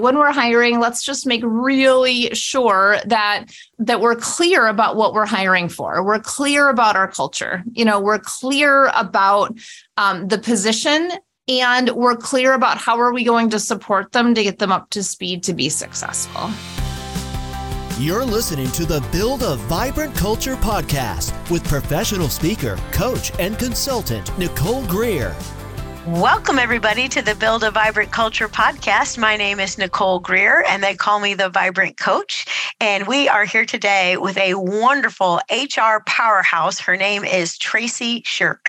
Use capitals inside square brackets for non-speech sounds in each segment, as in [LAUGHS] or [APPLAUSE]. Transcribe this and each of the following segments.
when we're hiring let's just make really sure that that we're clear about what we're hiring for. We're clear about our culture. You know we're clear about um, the position and we're clear about how are we going to support them to get them up to speed to be successful. You're listening to the Build a Vibrant Culture podcast with professional speaker, coach, and consultant Nicole Greer. Welcome, everybody, to the Build a Vibrant Culture podcast. My name is Nicole Greer, and they call me the Vibrant Coach. And we are here today with a wonderful HR powerhouse. Her name is Traci Scherck.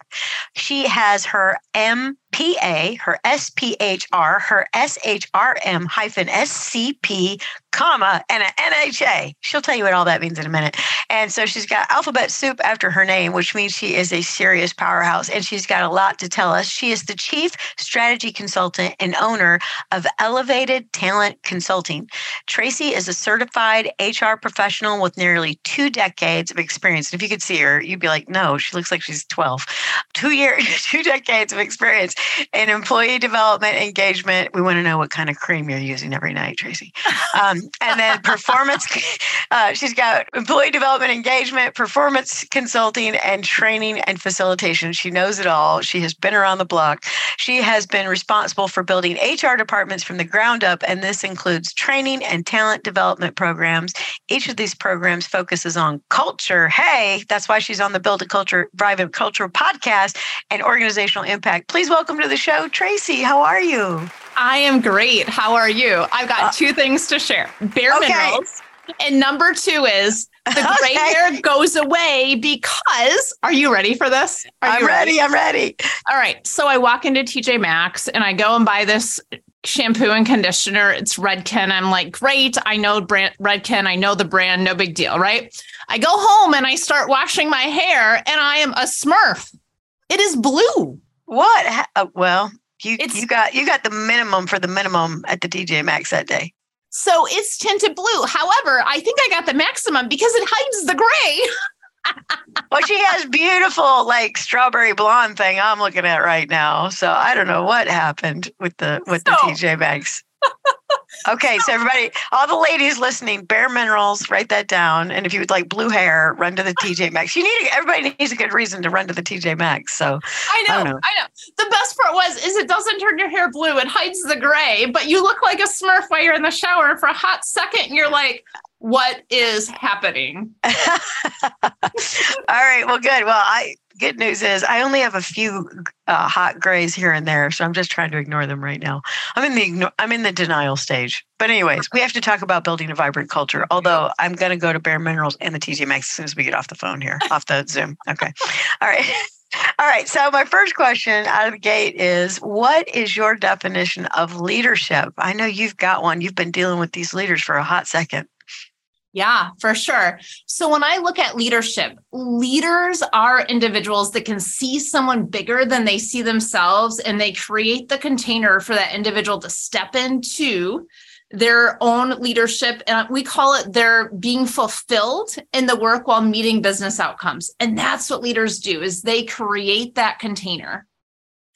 She has her M PA, her SPHR, her SHRM hyphen SCP, comma, and an NHA. She'll tell you what all that means in a minute. And so she's got alphabet soup after her name, which means she is a serious powerhouse and she's got a lot to tell us. She is the chief strategy consultant and owner of Elevated Talent Consulting. Traci is a certified HR professional with nearly two decades of experience. And if you could see her, you'd be like, no, she looks like she's 12. Two years, [LAUGHS] two decades of experience in employee development engagement. We want to know what kind of cream you're using every night, Traci. Um, and then performance, [LAUGHS] [LAUGHS] uh, she's got employee development engagement, performance consulting, and training and facilitation. She knows it all. She has been around the block. She has been responsible for building HR departments from the ground up, and this includes training and talent development programs. Each of these programs focuses on culture. Hey, that's why she's on the Build a Culture, Vibrant Culture podcast and organizational impact. Please welcome welcome to the show, Traci. How are you? I am great. How are you? I've got uh, two things to share bare okay. minerals. And number two is the [LAUGHS] gray okay. hair goes away because are you ready for this? Are I'm ready? ready? I'm ready. All right. So I walk into TJ Maxx and I go and buy this shampoo and conditioner. It's Redken. I'm like, great. I know brand Redken. I know the brand. No big deal. Right. I go home and I start washing my hair and I am a smurf. It is blue. What? Uh, well, you it's, you got you got the minimum for the minimum at the TJ Maxx that day. So it's tinted blue. However, I think I got the maximum because it hides the gray. [LAUGHS] well, she has beautiful like strawberry blonde thing I'm looking at right now. So I don't know what happened with the with so, the TJ Maxx. Okay, so everybody, all the ladies listening, Bare Minerals, write that down. And if you would like blue hair, run to the TJ Maxx. You need everybody needs a good reason to run to the TJ Maxx. So I know, I know, I know. The best part was is it doesn't turn your hair blue; it hides the gray, but you look like a Smurf while you're in the shower. For a hot second, and you're like, "What is happening?" [LAUGHS] all right. Well, good. Well, I good news is I only have a few uh, hot grays here and there, so I'm just trying to ignore them right now. I'm in the I'm in the denial stage. But anyways, we have to talk about building a vibrant culture. Although I'm going to go to Bare Minerals and the TJ Maxx as soon as we get off the phone here, off the Zoom. Okay, [LAUGHS] all right. [LAUGHS] All right. So, my first question out of the gate is What is your definition of leadership? I know you've got one. You've been dealing with these leaders for a hot second. Yeah, for sure. So when I look at leadership, leaders are individuals that can see someone bigger than they see themselves and they create the container for that individual to step into their own leadership and we call it their being fulfilled in the work while meeting business outcomes and that's what leaders do is they create that container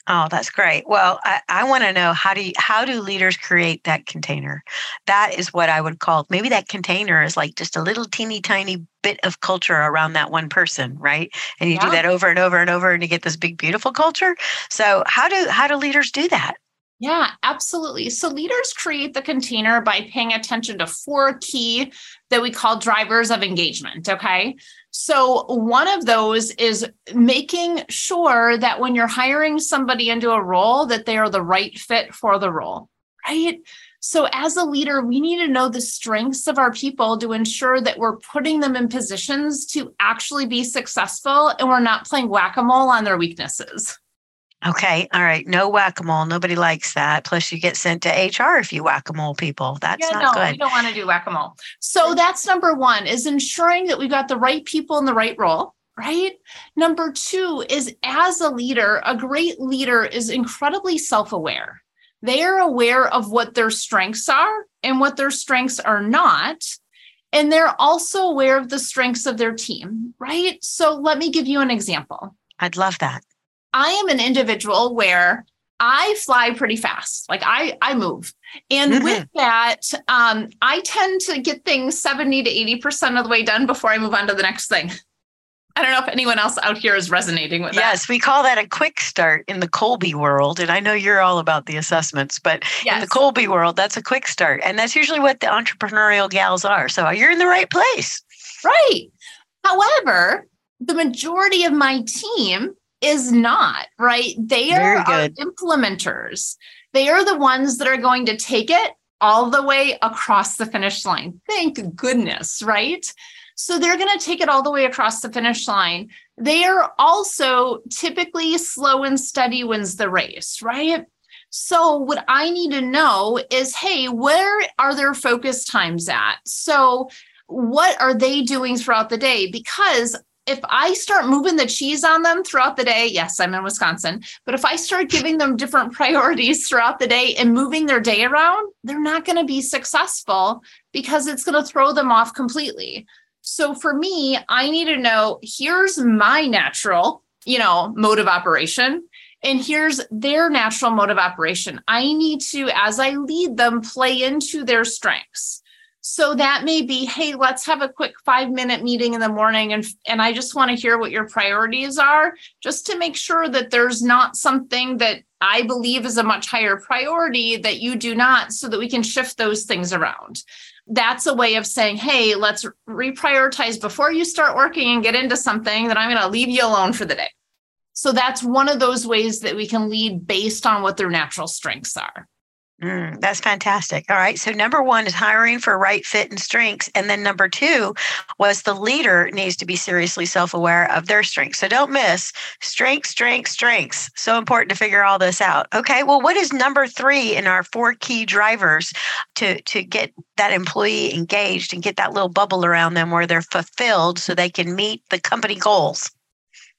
Oh, that's great. Well, I, I want to know how do you, how do leaders create that container? That is what I would call maybe that container is like just a little teeny tiny bit of culture around that one person, right? And you yeah. do that over and over and over and you get this big beautiful culture. So how do how do leaders do that? Yeah, absolutely. So leaders create the container by paying attention to four key that we call drivers of engagement, okay? So, one of those is making sure that when you're hiring somebody into a role that they are the right fit for the role, right? So, as a leader, we need to know the strengths of our people to ensure that we're putting them in positions to actually be successful and we're not playing whack a mole on their weaknesses. Okay. All right. No whack a mole. Nobody likes that. Plus, you get sent to HR if you whack a mole people. That's yeah, not no, good. We don't want to do whack a mole. So that's number one is ensuring that we've got the right people in the right role. Right. Number two is as a leader, a great leader is incredibly self aware. They are aware of what their strengths are and what their strengths are not. And they're also aware of the strengths of their team. Right. So let me give you an example. I'd love that I am an individual where I fly pretty fast. Like I I move. And mm-hmm. with that, um, I tend to get things 70 to 80% of the way done before I move on to the next thing. I don't know if anyone else out here is resonating with yes, that. Yes, we call that a quick start in the Kolbe world. And I know you're all about the assessments, but yes. in the Kolbe world, that's a quick start. And that's usually what the entrepreneurial gals are. So you're in the right place. Right. However, the majority of my team is not, right? They are, are implementers. They are the ones that are going to take it all the way across the finish line. Thank goodness, right? So they're going to take it all the way across the finish line. They are also typically slow and steady wins the race, right? So, what I need to know is hey, where are their focus times at? So, what are they doing throughout the day? Because if I start moving the cheese on them throughout the day, yes, I'm in Wisconsin, but if I start giving them different [LAUGHS] priorities throughout the day and moving their day around, they're not going to be successful because it's going to throw them off completely. So for me, I need to know here's my natural, you know, mode of operation and here's their natural mode of operation. I need to as I lead them play into their strengths. So that may be, hey, let's have a quick five minute meeting in the morning. And, and I just want to hear what your priorities are, just to make sure that there's not something that I believe is a much higher priority that you do not, so that we can shift those things around. That's a way of saying, hey, let's reprioritize before you start working and get into something that I'm going to leave you alone for the day. So that's one of those ways that we can lead based on what their natural strengths are. Mm, that's fantastic. All right. So, number one is hiring for right fit and strengths. And then number two was the leader needs to be seriously self aware of their strengths. So, don't miss strengths, strengths, strengths. So important to figure all this out. Okay. Well, what is number three in our four key drivers to, to get that employee engaged and get that little bubble around them where they're fulfilled so they can meet the company goals?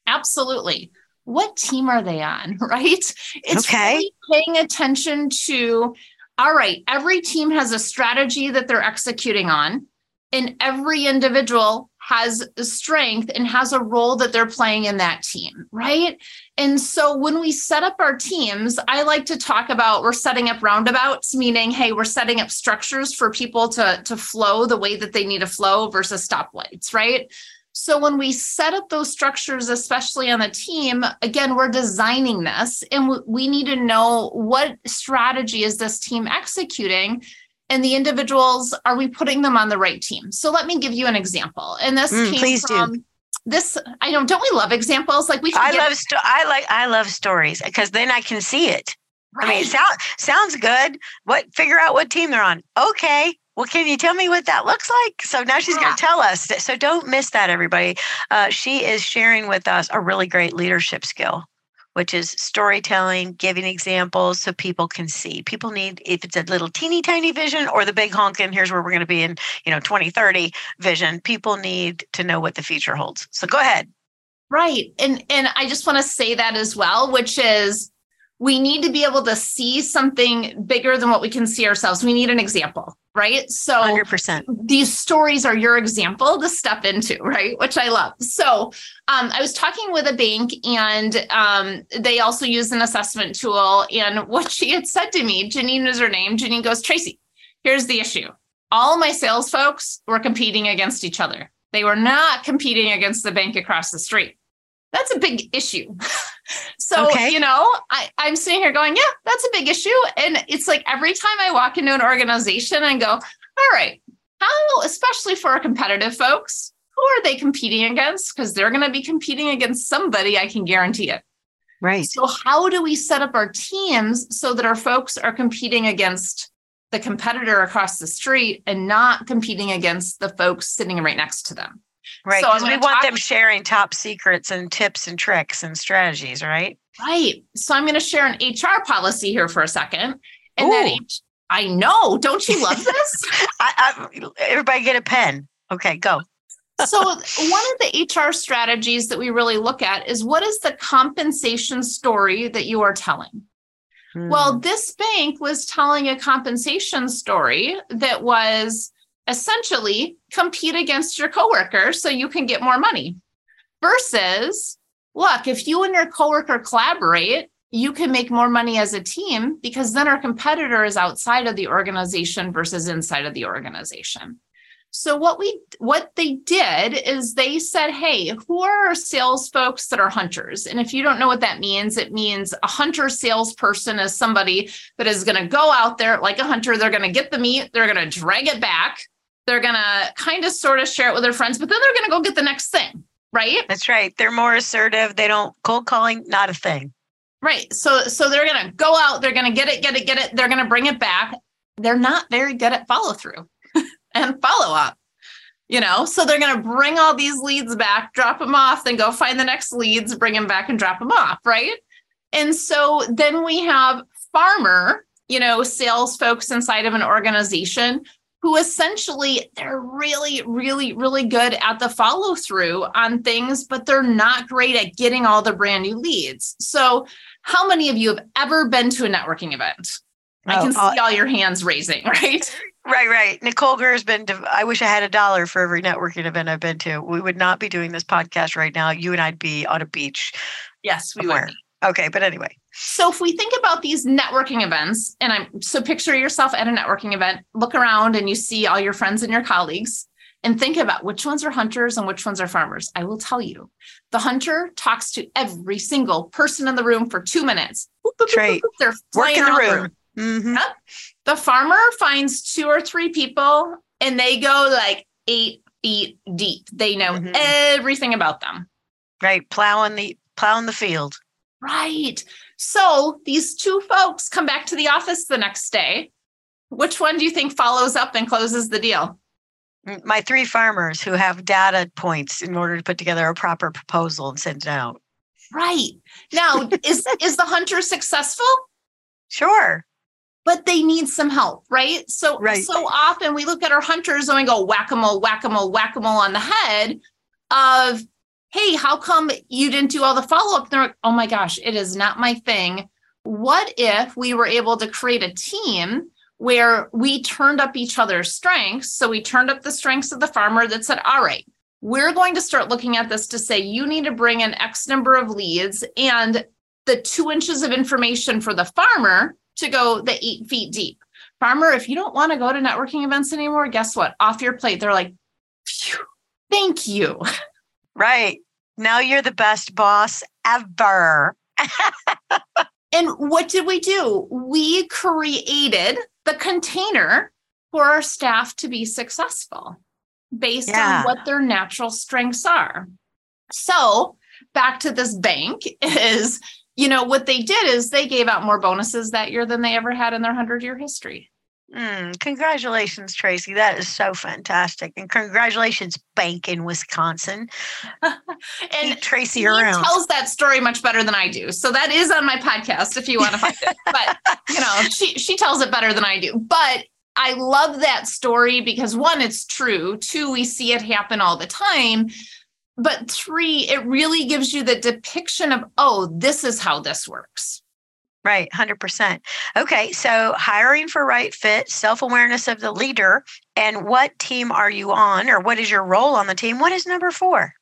Absolutely what team are they on, [LAUGHS] right? It's okay. really paying attention to, all right, every team has a strategy that they're executing on, and every individual has strength and has a role that they're playing in that team, right? And so when we set up our teams, I like to talk about we're setting up roundabouts, meaning, hey, we're setting up structures for people to, to flow the way that they need to flow versus stoplights, right? So when we set up those structures, especially on the team, again, we're designing this and we need to know what strategy is this team executing and the individuals, are we putting them on the right team? So let me give you an example. And this mm, came from do. this, I don't, don't we love examples? Like we I love, sto- I like, I love stories because then I can see it. Right. I mean, it sound, sounds good. What figure out what team they're on. Okay. Well, can you tell me what that looks like? So now she's yeah. going to tell us. So don't miss that, everybody. Uh, she is sharing with us a really great leadership skill, which is storytelling, giving examples so people can see. People need, if it's a little teeny tiny vision or the big honking, here's where we're going to be in, you know, 2030 vision, people need to know what the future holds. So go ahead. Right. And and I just want to say that as well, which is we need to be able to see something bigger than what we can see ourselves. We need an example, right? So 100%. these stories are your example to step into, right? Which I love. So um, I was talking with a bank and um, they also use an assessment tool. And what she had said to me, Janine is her name. Janine goes, Traci, here's the issue. All my sales folks were competing against each other. They were not competing against the bank across the street that's a big issue. [LAUGHS] so, okay. you know, I, I'm sitting here going, yeah, that's a big issue. And it's like every time I walk into an organization and go, all right, how, especially for our competitive folks, who are they competing against? Because they're going to be competing against somebody, I can guarantee it. Right. So, how do we set up our teams so that our folks are competing against the competitor across the street and not competing against the folks sitting right next to them? Right. Because so we want them sharing top secrets and tips and tricks and strategies, right? Right. So I'm going to share an HR policy here for a second. And Ooh. that H- I know. Don't you love this? [LAUGHS] I, I, everybody get a pen. Okay, go. so one of the HR strategies that we really look at is what is the compensation story that you are telling? Hmm. Well, this bank was telling a compensation story that was essentially compete against your coworker so you can get more money versus look if you and your coworker collaborate you can make more money as a team because then our competitor is outside of the organization versus inside of the organization. So what we what they did is they said, "Hey, who are our sales folks that are hunters?" And if you don't know what that means, it means a hunter salesperson is somebody that is going to go out there like a hunter. They're going to get the meat, they're going to drag it back, they're going to kind of sort of share it with their friends, but then they're going to go get the next thing, right? That's right. They're more assertive. They don't cold calling, not a thing. Right. So so they're going to go out, they're going to get it, get it, get it, they're going to bring it back. They're not very good at follow through [LAUGHS] and follow up. You know, so they're going to bring all these leads back, drop them off, then go find the next leads, bring them back and drop them off, right? And so then we have farmer, you know, sales folks inside of an organization who essentially they're really really really good at the follow through on things but they're not great at getting all the brand new leads. So how many of you have ever been to a networking event? I can oh, uh, see all your hands raising [LAUGHS] right? Right right. Nicole has been i wish i had a dollar for every networking event i've been to. We would not be doing this podcast right now. You and i'd be on a beach yes we somewhere. would Okay, but anyway. So if we think about these networking events, and I'm so picture yourself at a networking event, look around and you see all your friends and your colleagues, and think about which ones are hunters and which ones are farmers. I will tell you, the hunter talks to every single person in the room for two minutes. Right. They're flying Work in the room. Mm-hmm. Yep. The farmer finds two or three people and they go like eight feet deep. They know mm-hmm. everything about them. Right. Plowing the plowing the field. Right. So these two folks come back to the office the next day. Which one do you think follows up and closes the deal? Mm, my three farmers who have data points in order to put together a proper proposal and send it out. Right. Now, [LAUGHS] is is the hunter successful? Sure. But they need some help, right? So right. so often we look at our hunters and we go whack-a-mole, whack-a-mole, whack-a-mole on the head of hey, how come you didn't do all the follow up? They're like, oh my gosh, it is not my thing. What if we were able to create a team where we turned up each other's strengths? So we turned up the strengths of the farmer that said, all right, we're going to start looking at this to say you need to bring in X number of leads and the two inches of information for the farmer to go the eight feet deep. Farmer, if you don't want to go to networking events anymore, guess what? Off your plate. They're like, thank you. [LAUGHS] Right. Now you're the best boss ever. and what did we do? We created the container for our staff to be successful based yeah. on what their natural strengths are. So, back to this bank is, you know, what they did is they gave out more bonuses that year than they ever had in their 100 year history. Mm, congratulations, Traci. That is so fantastic. And congratulations, Bank in Wisconsin. [LAUGHS] and Traci around. tells that story much better than I do. So that is on my podcast if you want to find it. [LAUGHS] But you know, she she tells it better than I do. But I love that story because one, it's true. Two, we see it happen all the time. But three, it really gives you the depiction of, oh, this is how this works. Right, 100%. Okay, so hiring for right fit, self awareness of the leader, and what team are you on or what is your role on the team? What is number four?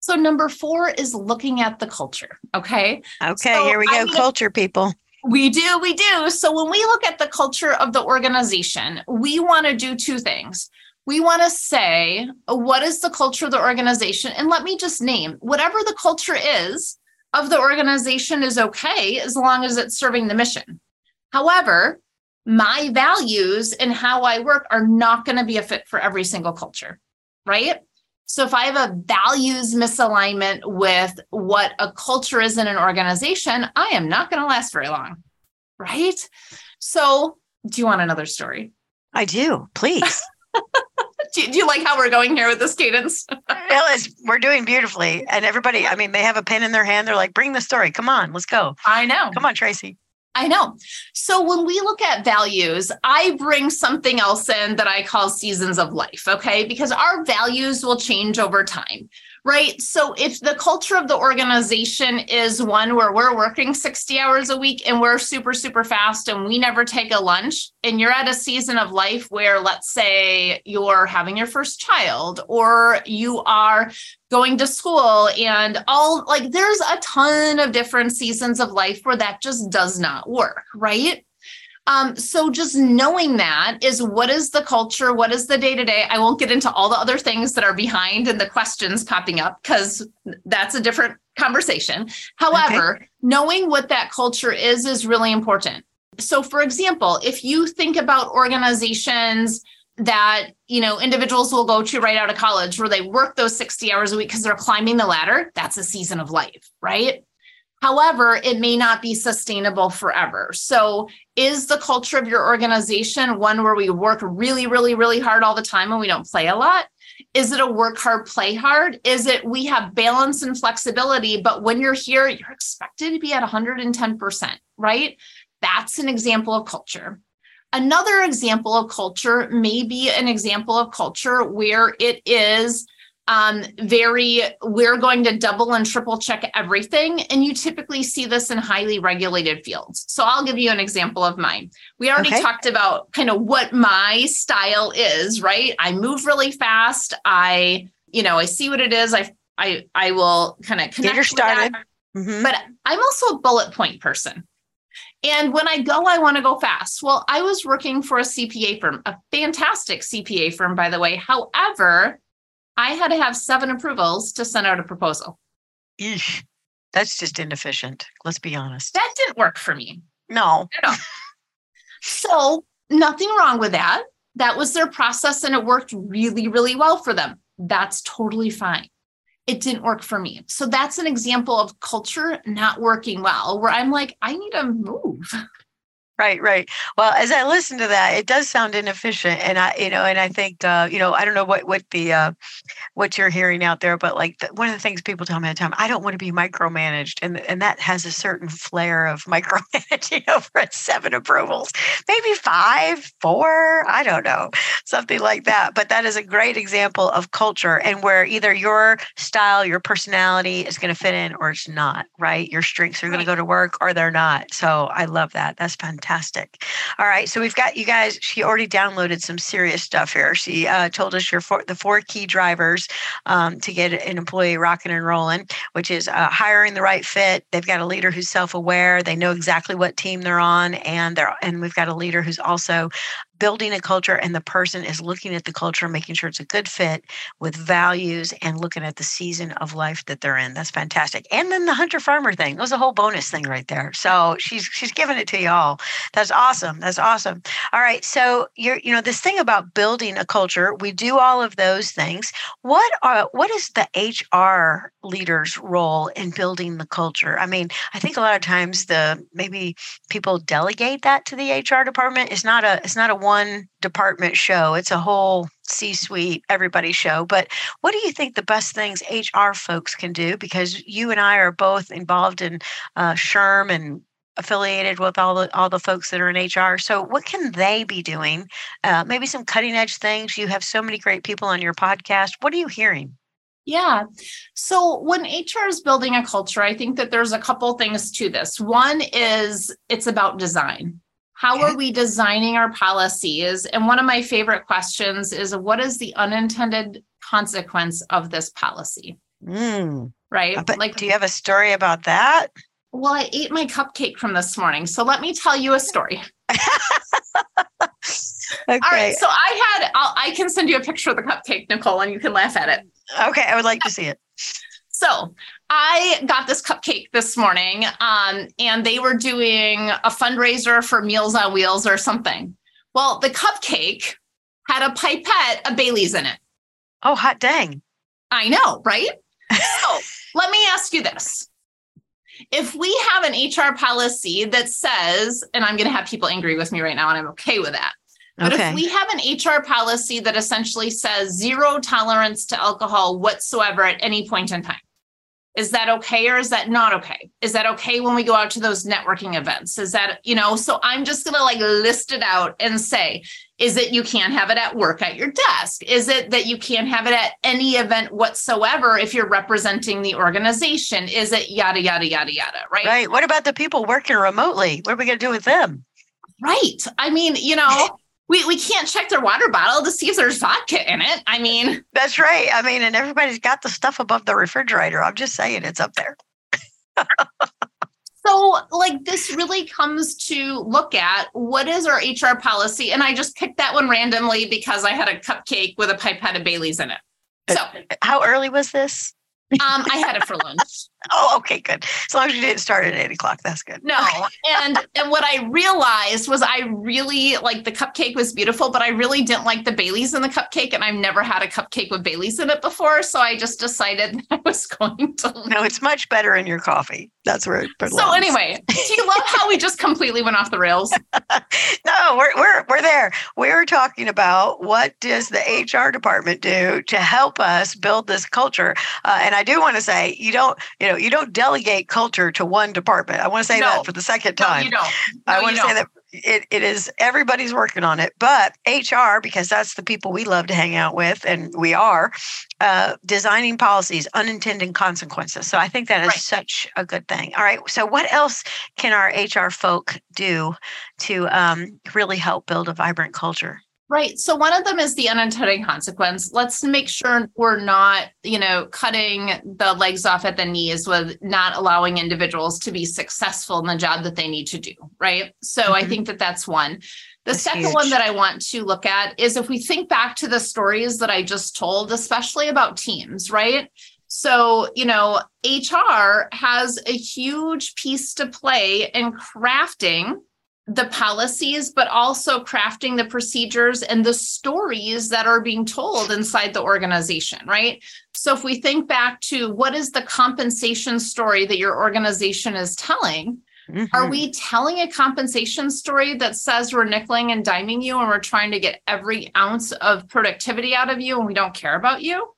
So, number four is looking at the culture. Okay. Okay, so here we go. culture, people. We do, we do. So, when we look at the culture of the organization, we want to do two things. We want to say, what is the culture of the organization? And let me just name whatever the culture is, of the organization is okay as long as it's serving the mission. However, my values and how I work are not going to be a fit for every single culture, right? So if I have a values misalignment with what a culture is in an organization, I am not going to last very long, right? So, do you want another story? I do, please. [LAUGHS] do, do, you like how we're going here with this cadence? [LAUGHS] well, we're doing beautifully. And everybody, I mean, they have a pen in their hand. They're like, bring the story. Come on, let's go. I know. Come on, Traci. I know. So when we look at values, I bring something else in that I call seasons of life, okay? Because our values will change over time. Right? So if the culture of the organization is one where we're working 60 hours a week and we're super, super fast and we never take a lunch, and you're at a season of life where, let's say, you're having your first child or you are going to school and all like there's a ton of different seasons of life where that just does not work, right? Um, so just knowing that is what is the culture, what is the day to day. I won't get into all the other things that are behind and the questions popping up because that's a different conversation. However, okay. knowing what that culture is is really important. So, for example, if you think about organizations that you know individuals will go to right out of college where they work those 60 hours a week because they're climbing the ladder that's a season of life right However, it may not be sustainable forever. So, is the culture of your organization one where we work really, really, really hard all the time and we don't play a lot? Is it a work hard, play hard? Is it we have balance and flexibility, but when you're here, you're expected to be at 110%, right? That's an example of culture. Another example of culture may be an example of culture where it is um, very, we're going to double and triple check everything. And you typically see this in highly regulated fields. So I'll give you an example of mine. We already okay. talked about kind of what my style is, right? I move really fast. I, you know, I see what it is. I, I, I will kind of connect. Get started. Mm-hmm. But I'm also a bullet point person. And when I go, I want to go fast. Well, I was working for a CPA firm, a fantastic CPA firm, by the way. However, I had to have seven approvals to send out a proposal. Eesh, that's just inefficient. Let's be honest. That didn't work for me. No. no. so, nothing wrong with that. That was their process and it worked really, really well for them. That's totally fine. It didn't work for me. So, that's an example of culture not working well, where I'm like, I need to move. Right, right. Well, as I listen to that, it does sound inefficient, and I, you know, and I think, uh, you know, I don't know what what the uh, what you're hearing out there, but like the, one of the things people tell me all the time, I don't want to be micromanaged, and and that has a certain flair of [LAUGHS] micromanaging over at seven approvals, maybe five, four, I don't know, something like that. But that is a great example of culture, and where either your style, your personality is going to fit in, or it's not. Right, your strengths are going to go to work, or they're not. So I love that. That's fantastic fantastic. All right, so we've got you guys. She already downloaded some serious stuff here. She uh, told us your four, the four key drivers um, to get an employee rocking and rolling, which is uh, hiring the right fit. They've got a leader who's self-aware. They know exactly what team they're on, and they're and we've got a leader who's also building a culture and the person is looking at the culture making sure it's a good fit with values and looking at the season of life that they're in. That's fantastic. And then the hunter farmer thing. That was a whole bonus thing right there. So she's she's giving it to y'all. That's awesome. That's awesome. All right. So you're you know this thing about building a culture we do all of those things. What are what is the hr leader's role in building the culture? I mean i think a lot of times the maybe people delegate that to the hr department. It's not a it's not a one one department show. It's a whole C suite, everybody show. But what do you think the best things HR folks can do? Because you and I are both involved in uh, SHRM and affiliated with all the all the folks that are in HR. So what can they be doing? Uh, maybe some cutting edge things. You have so many great people on your podcast. What are you hearing? Yeah. So when HR is building a culture, I think that there's a couple things to this. One is it's about design. How are we designing our policies? And one of my favorite questions is what is the unintended consequence of this policy? Mm. Right? But like, do you have a story about that? Well, I ate my cupcake from this morning. So let me tell you a story. okay. [LAUGHS] All right. So I had, I'll, I can send you a picture of the cupcake, Nicole, and you can laugh at it. Okay. I would like to see it. So I got this cupcake this morning, um, and they were doing a fundraiser for Meals on Wheels or something. Well, the cupcake had a pipette of Bailey's in it. Oh, hot dang. I know, right? [LAUGHS] so let me ask you this. If we have an HR policy that says, and I'm going to have people angry with me right now, and I'm okay with that. But okay. if we have an HR policy that essentially says zero tolerance to alcohol whatsoever at any point in time, Is that okay or is that not okay? Is that okay when we go out to those networking events? Is that, you know, so I'm just going to like list it out and say, is it you can't have it at work at your desk? Is it that you can't have it at any event whatsoever if you're representing the organization? Is it yada, yada, yada, yada, right? Right. What about the people working remotely? What are we going to do with them? Right. I mean, you know, we, we can't check their water bottle to see if there's vodka in it. I mean, that's right. I mean, and everybody's got the stuff above the refrigerator. I'm just saying it's up there. so, like, this really comes to look at what is our HR policy. And I just picked that one randomly because I had a cupcake with a pipette of Bailey's in it. So, how early was this? Um, I had it for lunch. [LAUGHS] oh, okay, good. As long as you didn't start at eight o'clock, that's good. No, [LAUGHS] and and what I realized was I really like the cupcake was beautiful, but I really didn't like the Bailey's in the cupcake, and I've never had a cupcake with Bailey's in it before, so I just decided [LAUGHS] I was going to. No, it's much better in your coffee. That's where it belongs. So anyway, do you love how we just completely went off the rails? [LAUGHS] no, we're we're we're there. We're talking about what does the HR department do to help us build this culture, uh, and I do want to say you don't you know you don't delegate culture to one department. I want to say no. that for the second time. No, you don't. No, I want to say that it, it is everybody's working on it but hr because that's the people we love to hang out with and we are uh, designing policies unintended consequences so i think that is right. such a good thing all right so what else can our hr folk do to um, really help build a vibrant culture Right. So one of them is the unintended consequence. Let's make sure we're not, you know, cutting the legs off at the knees with not allowing individuals to be successful in the job that they need to do. Right. So mm-hmm. I think that that's one. The that's second huge. one that I want to look at is if we think back to the stories that I just told, especially about teams, right? So, you know, HR has a huge piece to play in crafting the policies, but also crafting the procedures and the stories that are being told inside the organization, right? So, if we think back to what is the compensation story that your organization is telling, mm-hmm. are we telling a compensation story that says we're nickeling and diming you and we're trying to get every ounce of productivity out of you and we don't care about you?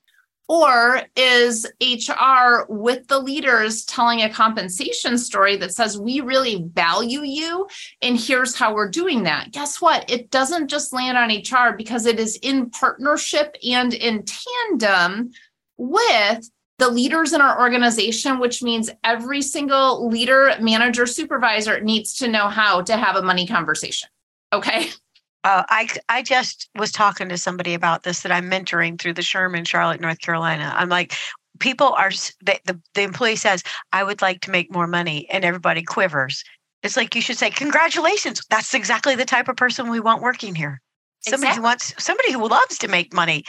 Or is HR with the leaders telling a compensation story that says, we really value you and here's how we're doing that? Guess what? It doesn't just land on HR because it is in partnership and in tandem with the leaders in our organization, which means every single leader, manager, supervisor needs to know how to have a money conversation. Okay. Uh, I I just was talking to somebody about this that I'm mentoring through the Sherman, Charlotte, North Carolina. I'm like, people are the, the the employee says, I would like to make more money, and everybody quivers. It's like you should say, congratulations. That's exactly the type of person we want working here. Somebody exactly. who wants somebody who loves to make money.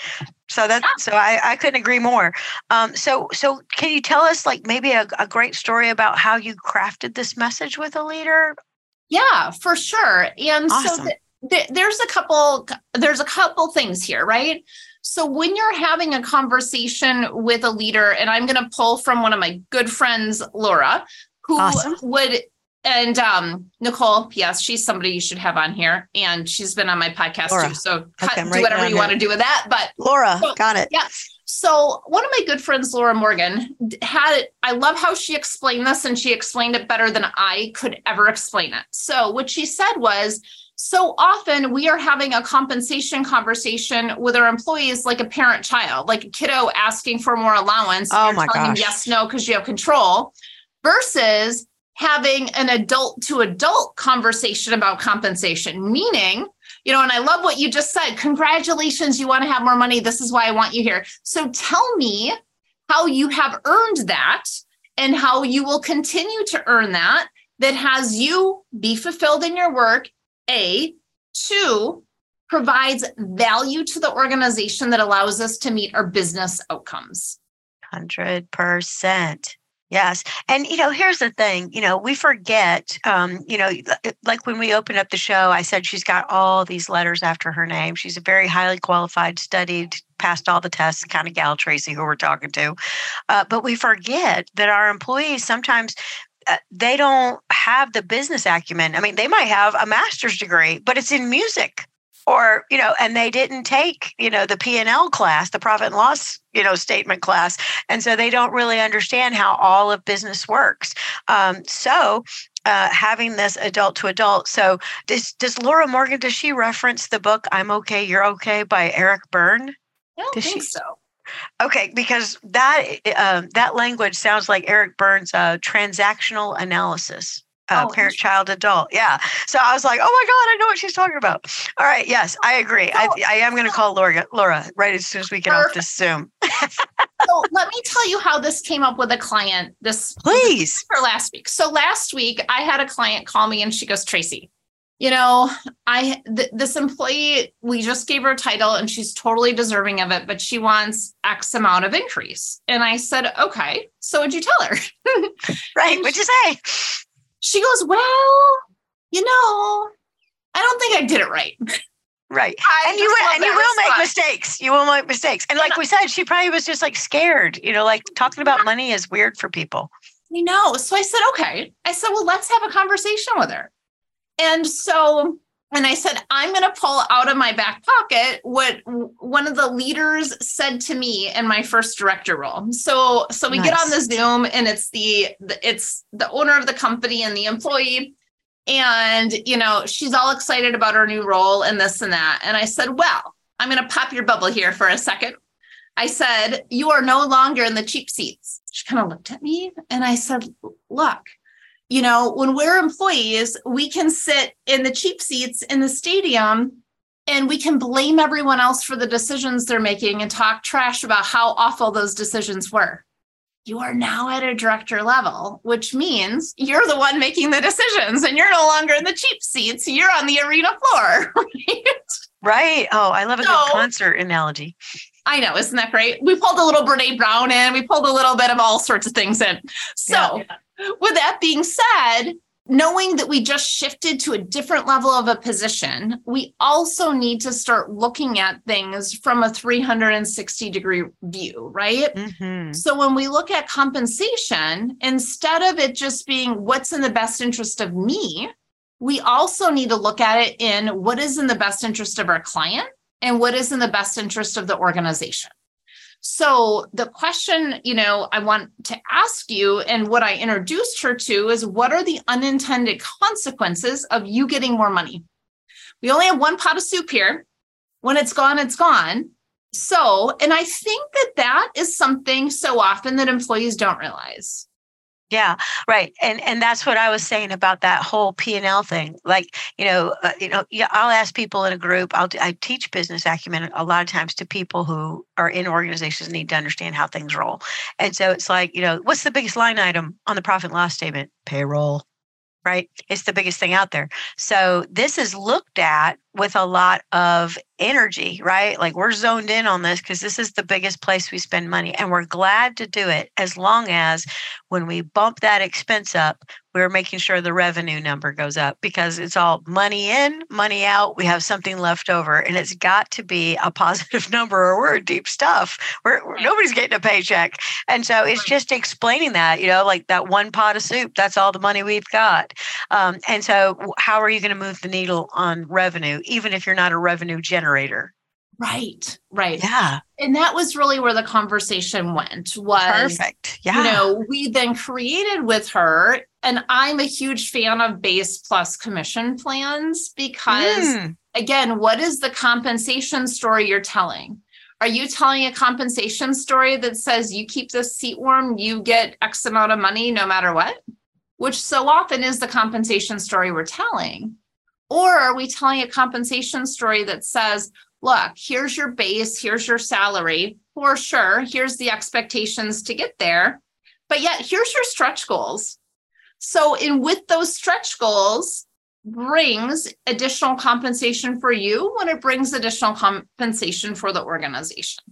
So that yeah. so I, I couldn't agree more. Um, so so can you tell us like maybe a, a great story about how you crafted this message with a leader? Yeah, for sure. And awesome. so there's a couple there's a couple things here right? So when you're having a conversation with a leader and i'm going to pull from one of my good friends laura who awesome. would and um nicole yes she's somebody you should have on here and she's been on my podcast laura. too so okay, do whatever you want to do with that but laura so, got it. yeah. So one of my good friends laura morgan had i love how she explained this and she explained it better than i could ever explain it. So what she said was so often we are having a compensation conversation with our employees like a parent child, like a kiddo asking for more allowance. Oh my gosh. yes, no, because you have control, versus having an adult to adult conversation about compensation, meaning, you know, and I love what you just said. Congratulations, you want to have more money. This is why I want you here. So tell me how you have earned that and how you will continue to earn that that has you be fulfilled in your work a, two, provides value to the organization that allows us to meet our business outcomes. 100%. Yes. And, you know, here's the thing, you know, we forget, um, you know, like when we opened up the show, I said she's got all these letters after her name. She's a very highly qualified, studied, passed all the tests kind of gal, Traci, who we're talking to. Uh, but we forget that our employees sometimes uh, they don't have the business acumen. I mean, they might have a master's degree, but it's in music. or you know and they didn't take you know the p&l class the profit and loss you know statement class and so they don't really understand how all of business works um, so uh, having this adult to adult so does, does laura morgan does she reference the book i'm okay you're okay by eric berne I don't Does think she- so. Okay because that uh, that language sounds like eric Berne's uh, transactional analysis uh, Oh, parent child adult. Yeah. So i was like oh my god i know what she's talking about. All right yes i agree. I, So- I am going to call laura laura right as soon as we get off this zoom. So let me tell you how this came up with a client this please. for last week. So last week I had a client call me and she goes, Traci, you know, I th- this employee, we just gave her a title and she's totally deserving of it, but she wants X amount of increase. And I said, okay. So would you tell her? [LAUGHS] right what'd you say She goes, well, you know, I don't think I did it right. right [LAUGHS] I and you will and you will make mistakes you will make mistakes and like we said she probably was just like scared you know like talking about money is weird for people I know. So I said, okay. I said, well, let's have a conversation with her. And so, and I said, I'm going to pull out of my back pocket what one of the leaders said to me in my first director role. So, so we get on the Zoom and it's the, the it's the owner of the company and the employee. And, you know, she's all excited about her new role and this and that. And I said, well, I'm going to pop your bubble here for a second. I said, You are no longer in the cheap seats. She kind of looked at me and I said, Look, you know, when we're employees, we can sit in the cheap seats in the stadium and we can blame everyone else for the decisions they're making and talk trash about how awful those decisions were. You are now at a director level, which means you're the one making the decisions and you're no longer in the cheap seats. You're on the arena floor. [LAUGHS] Right? right oh i love a So- good concert analogy I know, isn't that great? We pulled a little Brene Brown in, we pulled a little bit of all sorts of things in. So, with that being said, knowing that we just shifted to a different level of a position, we also need to start looking at things from a 360 degree view, right? Mhm. So when we look at compensation, instead of it just being what's in the best interest of me, we also need to look at it in what is in the best interest of our client and what is in the best interest of the organization. So the question, you know, I want to ask you and what I introduced her to is what are the unintended consequences of you getting more money? We only have one pot of soup here. When it's gone, it's gone. So, and I think that that is something so often that employees don't realize. Yeah, right, and and that's what I was saying about that whole P and L thing. Like, you know, uh, you know, yeah, I'll ask people in a group. I'll I teach business acumen a lot of times to people who are in organizations need to understand how things roll. And so it's like, you know, what's the biggest line item on the profit and loss statement? Payroll. Right, it's the biggest thing out there. So this is looked at with a lot of energy, right? Like we're zoned in on this because this is the biggest place we spend money, and we're glad to do it as long as when we bump that expense up, we're making sure the revenue number goes up because it's all money in, money out. We have something left over, and it's got to be a positive [LAUGHS] number, or we're deep stuff. We're, we're- nobody's getting a paycheck, and so it's just explaining that, you know, like that one pot of soup. That's all the money we've got, um, and so how are you going to move the needle on revenue, even if you're not a revenue generator? Right, right. Yeah, And that was really where the conversation went was perfect. Yeah, you know, we then created with her, and I'm a huge fan of base plus commission plans because Mm, again, what is the compensation story you're telling? Are you telling a compensation story that says you keep this seat warm, you get X amount of money no matter what? Which so often is the compensation story we're telling. Or are we telling a compensation story that says, look, here's your base, here's your salary, for sure, here's the expectations to get there, but yet here's your stretch goals. So, in with those stretch goals, brings additional compensation for you when it brings additional compensation for the organization.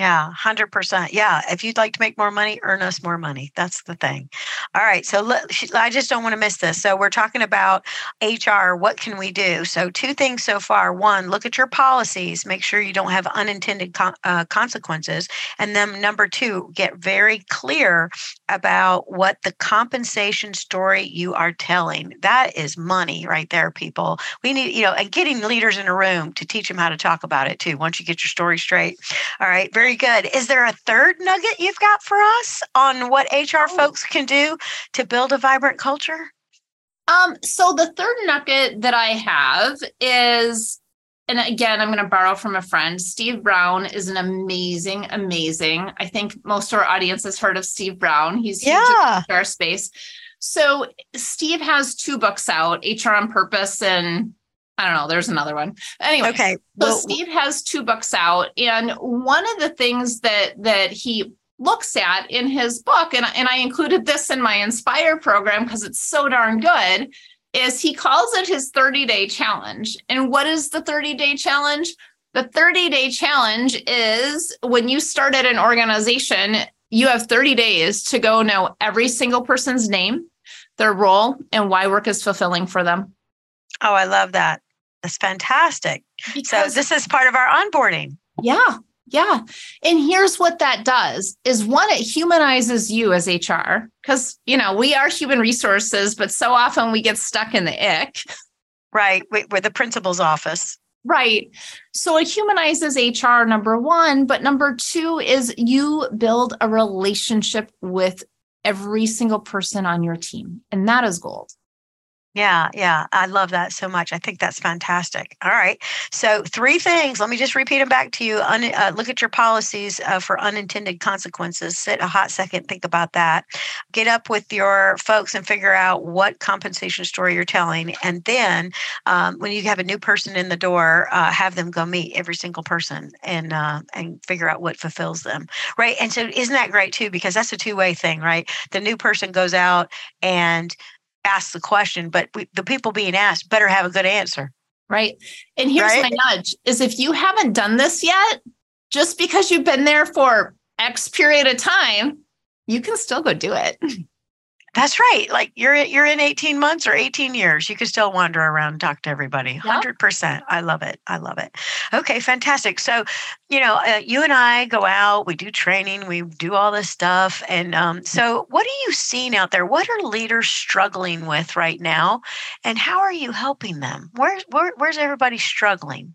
Yeah, 100%. Yeah. If you'd like to make more money, earn us more money. That's the thing. All right. So let, I just don't want to miss this. So we're talking about HR. What can we do? So, two things so far. One, look at your policies, make sure you don't have unintended con- uh, consequences. And then, number two, get very clear about what the compensation story you are telling. That is money right there, people. We need, you know, and getting leaders in a room to teach them how to talk about it too. Once you get your story straight. All right. Very good. Is there a third nugget you've got for us on what HR oh. folks can do to build a vibrant culture? Um, so the third nugget that I have is, and again, I'm going to borrow from a friend. Steve Browne is an amazing, amazing. I think most of our audience has heard of Steve Browne. He's yeah. in our space. So Steve has two books out, HR on Purpose and I don't know. There's another one. Anyway, okay. So Steve has two books out, and one of the things that that he looks at in his book, and, and I included this in my Inspire program because it's so darn good, is he calls it his 30 day challenge. And what is the 30 day challenge? The 30 day challenge is when you start at an organization, you have 30 days to go know every single person's name, their role, and why work is fulfilling for them. Oh, I love that. That's fantastic. Because, so this is part of our onboarding. Yeah. Yeah. And here's what that does is one, it humanizes you as HR because, you know, we are human resources, but so often we get stuck in the ick. Right. We're the principal's office. Right. So it humanizes HR, number one. But number two is you build a relationship with every single person on your team. And that is gold. Yeah, yeah. I love that so much. I think that's fantastic. All right. So, three things. Let me just repeat them back to you. Un, uh, look at your policies uh, for unintended consequences. Sit a hot second, think about that. Get up with your folks and figure out what compensation story you're telling. And then, um, when you have a new person in the door, uh, have them go meet every single person and uh, and figure out what fulfills them. Right. And so, isn't that great too? Because that's a two way thing, right? The new person goes out and ask the question, but we, the people being asked better have a good answer. Right. And here's right? my nudge is if you haven't done this yet, just because you've been there for X period of time, you can still go do it. [LAUGHS] That's right. Like you're you're in 18 months or 18 years, you can still wander around and talk to everybody. 100%. I love it. I love it. Okay, fantastic. So, you know, uh, you and I go out, we do training, we do all this stuff. And um, so, what are you seeing out there? What are leaders struggling with right now? And how are you helping them? Where, where where's everybody struggling?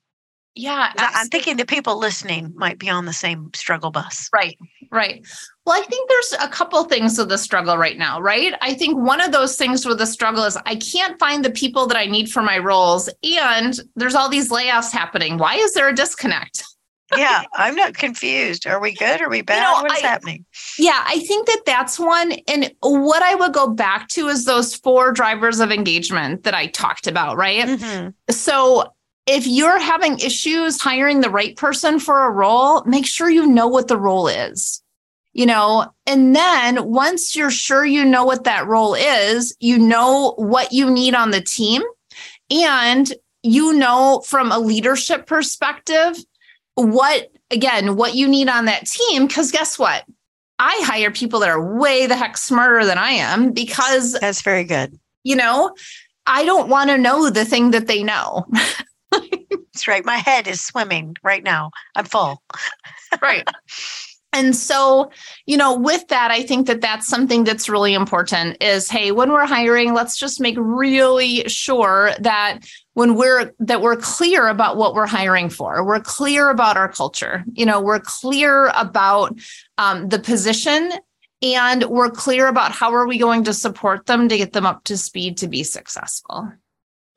Yeah. Absolutely. I'm thinking the people listening might be on the same struggle bus. Right. Right. Well, I think there's a couple things with the struggle right now, right? I think one of those things with the struggle is I can't find the people that I need for my roles. And there's all these layoffs happening. Why is there a disconnect? [LAUGHS] yeah, I'm not confused. Are we good? Are we bad? You know, what is I, happening? Yeah, I think that that's one. And what I would go back to is those four drivers of engagement that I talked about, right? Mm-hmm. So if you're having issues hiring the right person for a role, make sure you know what the role is. You know, and then once you're sure you know what that role is, you know what you need on the team, and you know from a leadership perspective what, again, what you need on that team. Because guess what? I hire people that are way the heck smarter than I am because that's very good. You know, I don't want to know the thing that they know. [LAUGHS] That's right. My head is swimming right now. I'm full. right. [LAUGHS] And so, you know, with that, I think that that's something that's really important is hey, when we're hiring, let's just make really sure that when we're that we're clear about what we're hiring for. We're clear about our culture. You know we're clear about um, the position and we're clear about how are we going to support them to get them up to speed to be successful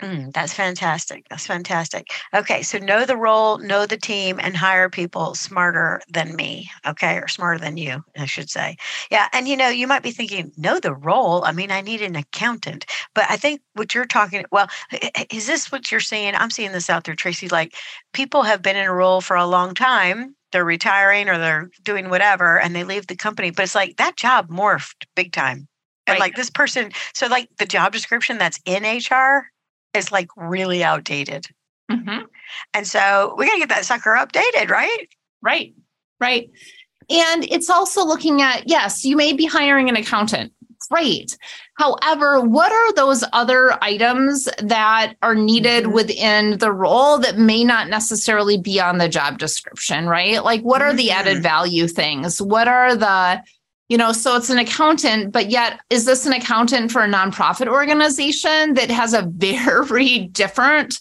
Mm, that's fantastic. That's fantastic. Okay, so know the role, know the team, and hire people smarter than me. Okay, or smarter than you, I should say. Yeah, and you know, you might be thinking, know the role. I mean, I need an accountant, but I think what you're talking. Well, is this what you're saying? I'm seeing this out there, Traci. Like people have been in a role for a long time. They're retiring or they're doing whatever, and they leave the company. But it's like that job morphed big time. And right. like this person, so like the job description that's in HR is like really outdated. Mm-hmm. And so we got to get that sucker updated, right? Right. right? And it's also looking at, yes, you may be hiring an accountant. Great. However, what are those other items that are needed mm-hmm. within the role that may not necessarily be on the job description, right? Like, what are the added mm-hmm. value things? What are the you know so it's an accountant but yet is this an accountant for a nonprofit organization that has a [LAUGHS] very different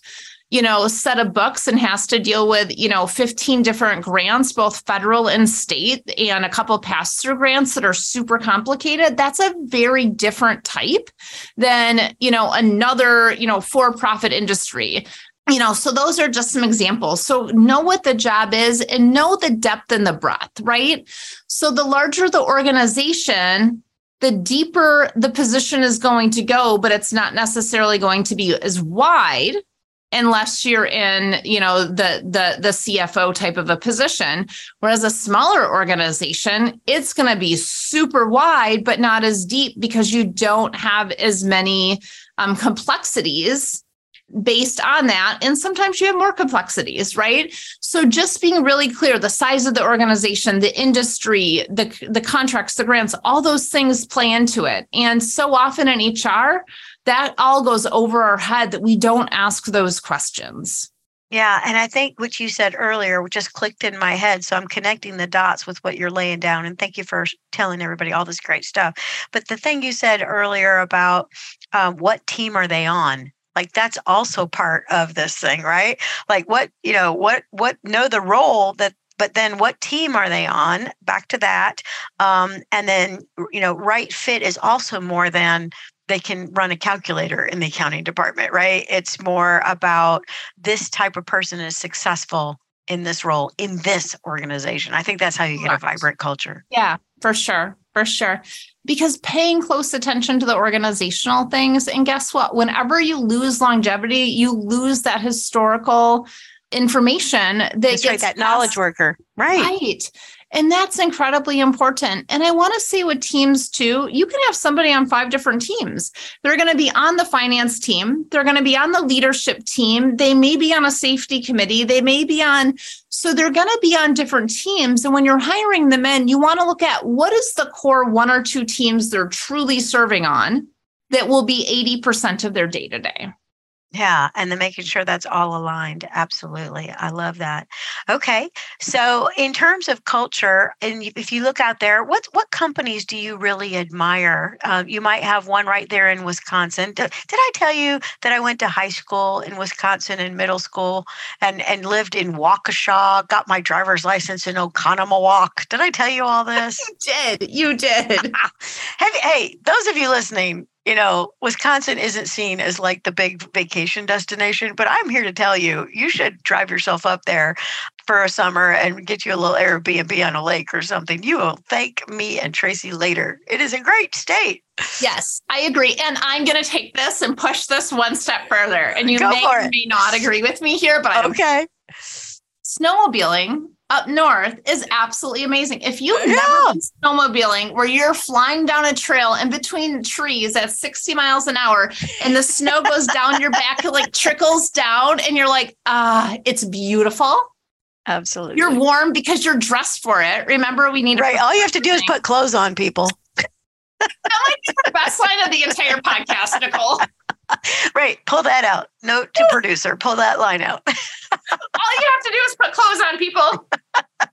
you know set of books and has to deal with you know 15 different grants both federal and state and a couple pass through grants that are super complicated? That's a very different type than you know another you know for profit industry you know so those are just some examples. So know what the job is and know the depth and the breadth right? So the larger the organization the deeper the position is going to go but it's not necessarily going to be as wide unless you're in you know the the the cfo type of a position. Whereas a smaller organization it's going to be super wide but not as deep because you don't have as many um, complexities based on that and sometimes you have more complexities right so just being really clear the size of the organization the industry the the contracts the grants all those things play into it and so often in hr that all goes over our head that we don't ask those questions yeah. And I think what you said earlier just clicked in my head. So I'm connecting the dots with what you're laying down. And thank you for telling everybody all this great stuff. But the thing you said earlier about um, what team are they on? Like that's also part of this thing right? Like what you know what what know the role that but then what team are they on? Back to that. Um, and then you know right fit is also more than they can run a calculator in the accounting department right? It's more about this type of person is successful in this role in this organization. I think that's how you get a vibrant culture. Yeah for sure for sure. Because paying close attention to the organizational things and guess what? Whenever you lose longevity you lose that historical information that That's gets right, that knowledge worker. Right. Right and that's incredibly important. And I want to say with teams too, you can have somebody on five different teams. They're going to be on the finance team, they're going to be on the leadership team, they may be on a safety committee, they may be on, so they're going to be on different teams. And when you're hiring them in, you want to look at what is the core one or two teams they're truly serving on that will be 80% of their day to day. Yeah, and then making sure that's all aligned. Absolutely. I love that. Okay. So in terms of culture, and if you look out there, what what companies do you really admire? Uh, you might have one right there in Wisconsin. Did, did I tell you that I went to high school in Wisconsin and middle school and, and lived in Waukesha, got my driver's license in Oconomowoc? Did I tell you all [LAUGHS] this? you did. You did. [LAUGHS] have, hey, those of you listening, you know, Wisconsin isn't seen as like the big vacation destination, but I'm here to tell you, you should drive yourself up there for a summer and get you a little Airbnb on a lake or something. You will thank me and Traci later. It is a great state. Yes, I agree. And I'm going to take this and push this one step further. And you Go may, may not agree with me here, but okay. Snowmobiling up north is absolutely amazing. If you've yeah. never been snowmobiling where you're flying down a trail in between trees at 60 miles an hour and the snow [LAUGHS] goes down your back, it like trickles down, and you're like, ah, it's beautiful. Absolutely. You're warm because you're dressed for it. Remember, we need right. All you have to do is put clothes on, people. that might be the best line of the entire podcast, Nicole. [LAUGHS] [LAUGHS] Right. Pull that out. Note to producer. Pull that line out. [LAUGHS] All you have to do is put clothes on, people. [LAUGHS]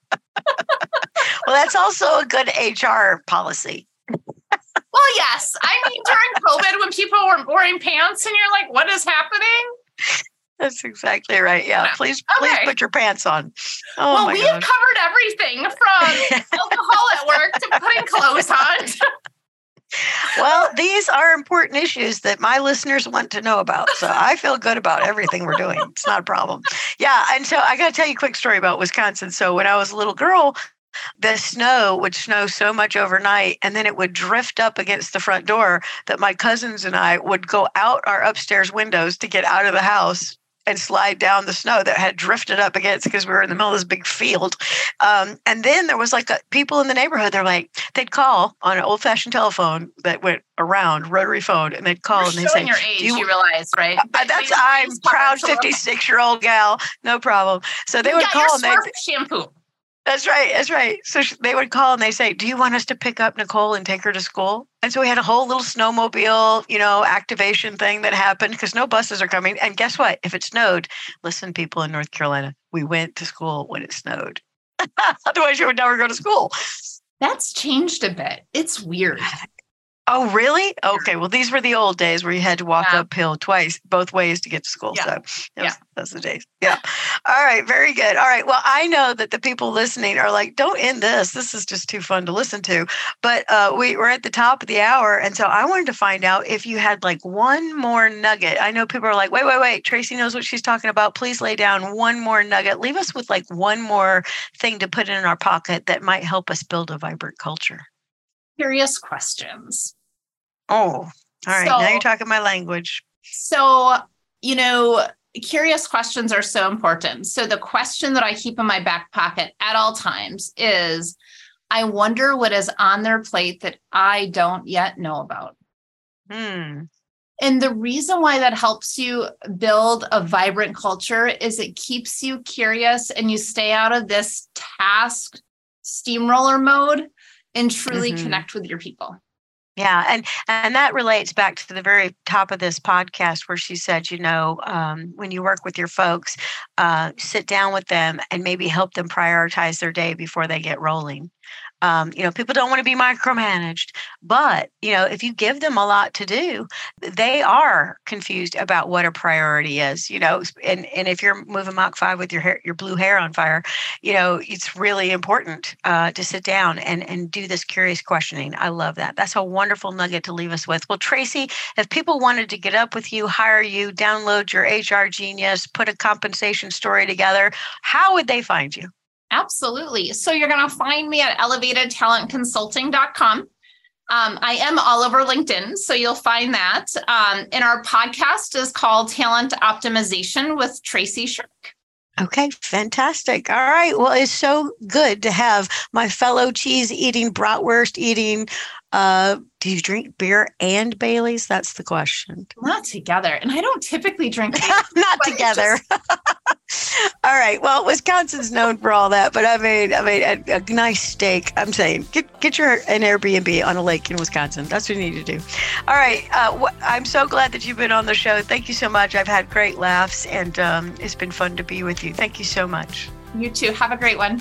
well, that's also a good HR policy. well, yes. I mean, during COVID, when people were wearing pants and you're like, what is happening? That's exactly right. Yeah. Please, okay. please put your pants on. Oh well, we have covered everything from alcohol at work to putting clothes on these are important issues that my listeners want to know about. So I feel good about everything we're doing. It's not a problem. Yeah. And so I got to tell you a quick story about Wisconsin. So when I was a little girl, the snow would snow so much overnight and then it would drift up against the front door that my cousins and I would go out our upstairs windows to get out of the house and slide down the snow that had drifted up against because we were in the middle of this big field. Um, and then there was like a, people in the neighborhood. They're like they'd call on an old fashioned telephone that went around rotary phone, and they'd call You're and they'd say, your age, you, you, realize, right? Uh, that's I'm proud fifty six year old gal, no problem. So they would call and they shampoo. That's right. That's right. So they would call and they say, "Do you want us to pick up Nicole and take her to school?" And so we had a whole little snowmobile, you know, activation thing that happened because no buses are coming. And guess what? If it snowed, listen, people in North Carolina, we went to school when it snowed. [LAUGHS] Otherwise, you would never go to school. That's changed a bit. It's weird. [SIGHS] Oh, really? Okay. Well, these were the old days where you had to walk Yeah. uphill twice, both ways to get to school. Yeah. So Yeah. those the days. Yeah. All right. Very good. All right. Well, I know that the people listening are like, don't end this. This is just too fun to listen to. But uh, we were at the top of the hour. And so I wanted to find out if you had like one more nugget. I know people are like, wait, wait, wait. Traci knows what she's talking about. Please lay down one more nugget. Leave us with like one more thing to put in our pocket that might help us build a vibrant culture. Curious questions. Oh, all right. now you're talking my language. So, you know, curious questions are so important. So, the question that I keep in my back pocket at all times is I wonder what is on their plate that I don't yet know about. Hmm. And the reason why that helps you build a vibrant culture is it keeps you curious and you stay out of this task steamroller mode and truly Mhm. connect with your people. Yeah, and and that relates back to the very top of this podcast where she said, you know, um, when you work with your folks, uh, sit down with them and maybe help them prioritize their day before they get rolling. Um, you know, people don't want to be micromanaged, but you know, if you give them a lot to do, they are confused about what a priority is. You know, and and if you're moving Mach five with your hair, your blue hair on fire, you know, it's really important uh, to sit down and and do this curious questioning. I love that. That's a wonderful nugget to leave us with. Well, Traci, if people wanted to get up with you, hire you, download your HR Genius, put a compensation story together, how would they find you? Absolutely. So you're going to find me at elevatedtalentconsulting.com. Um, I am all over LinkedIn, so you'll find that. Um, and our podcast is called Talent Optimization with Traci Scherck. Okay, fantastic. All right. Well, it's so good to have my fellow cheese eating, bratwurst eating. Uh, do you drink beer and Bailey's? That's the question. Not together. And I don't typically drink. [LAUGHS] Not together. [LAUGHS] all right. Well, Wisconsin's known for all that, but I mean, I mean, a, a nice steak. I'm saying, get get your an Airbnb on a lake in Wisconsin. That's what you need to do. All right. Uh, wh- I'm so glad that you've been on the show. Thank you so much. I've had great laughs, and um, it's been fun to be with you. Thank you so much. You too. Have a great one.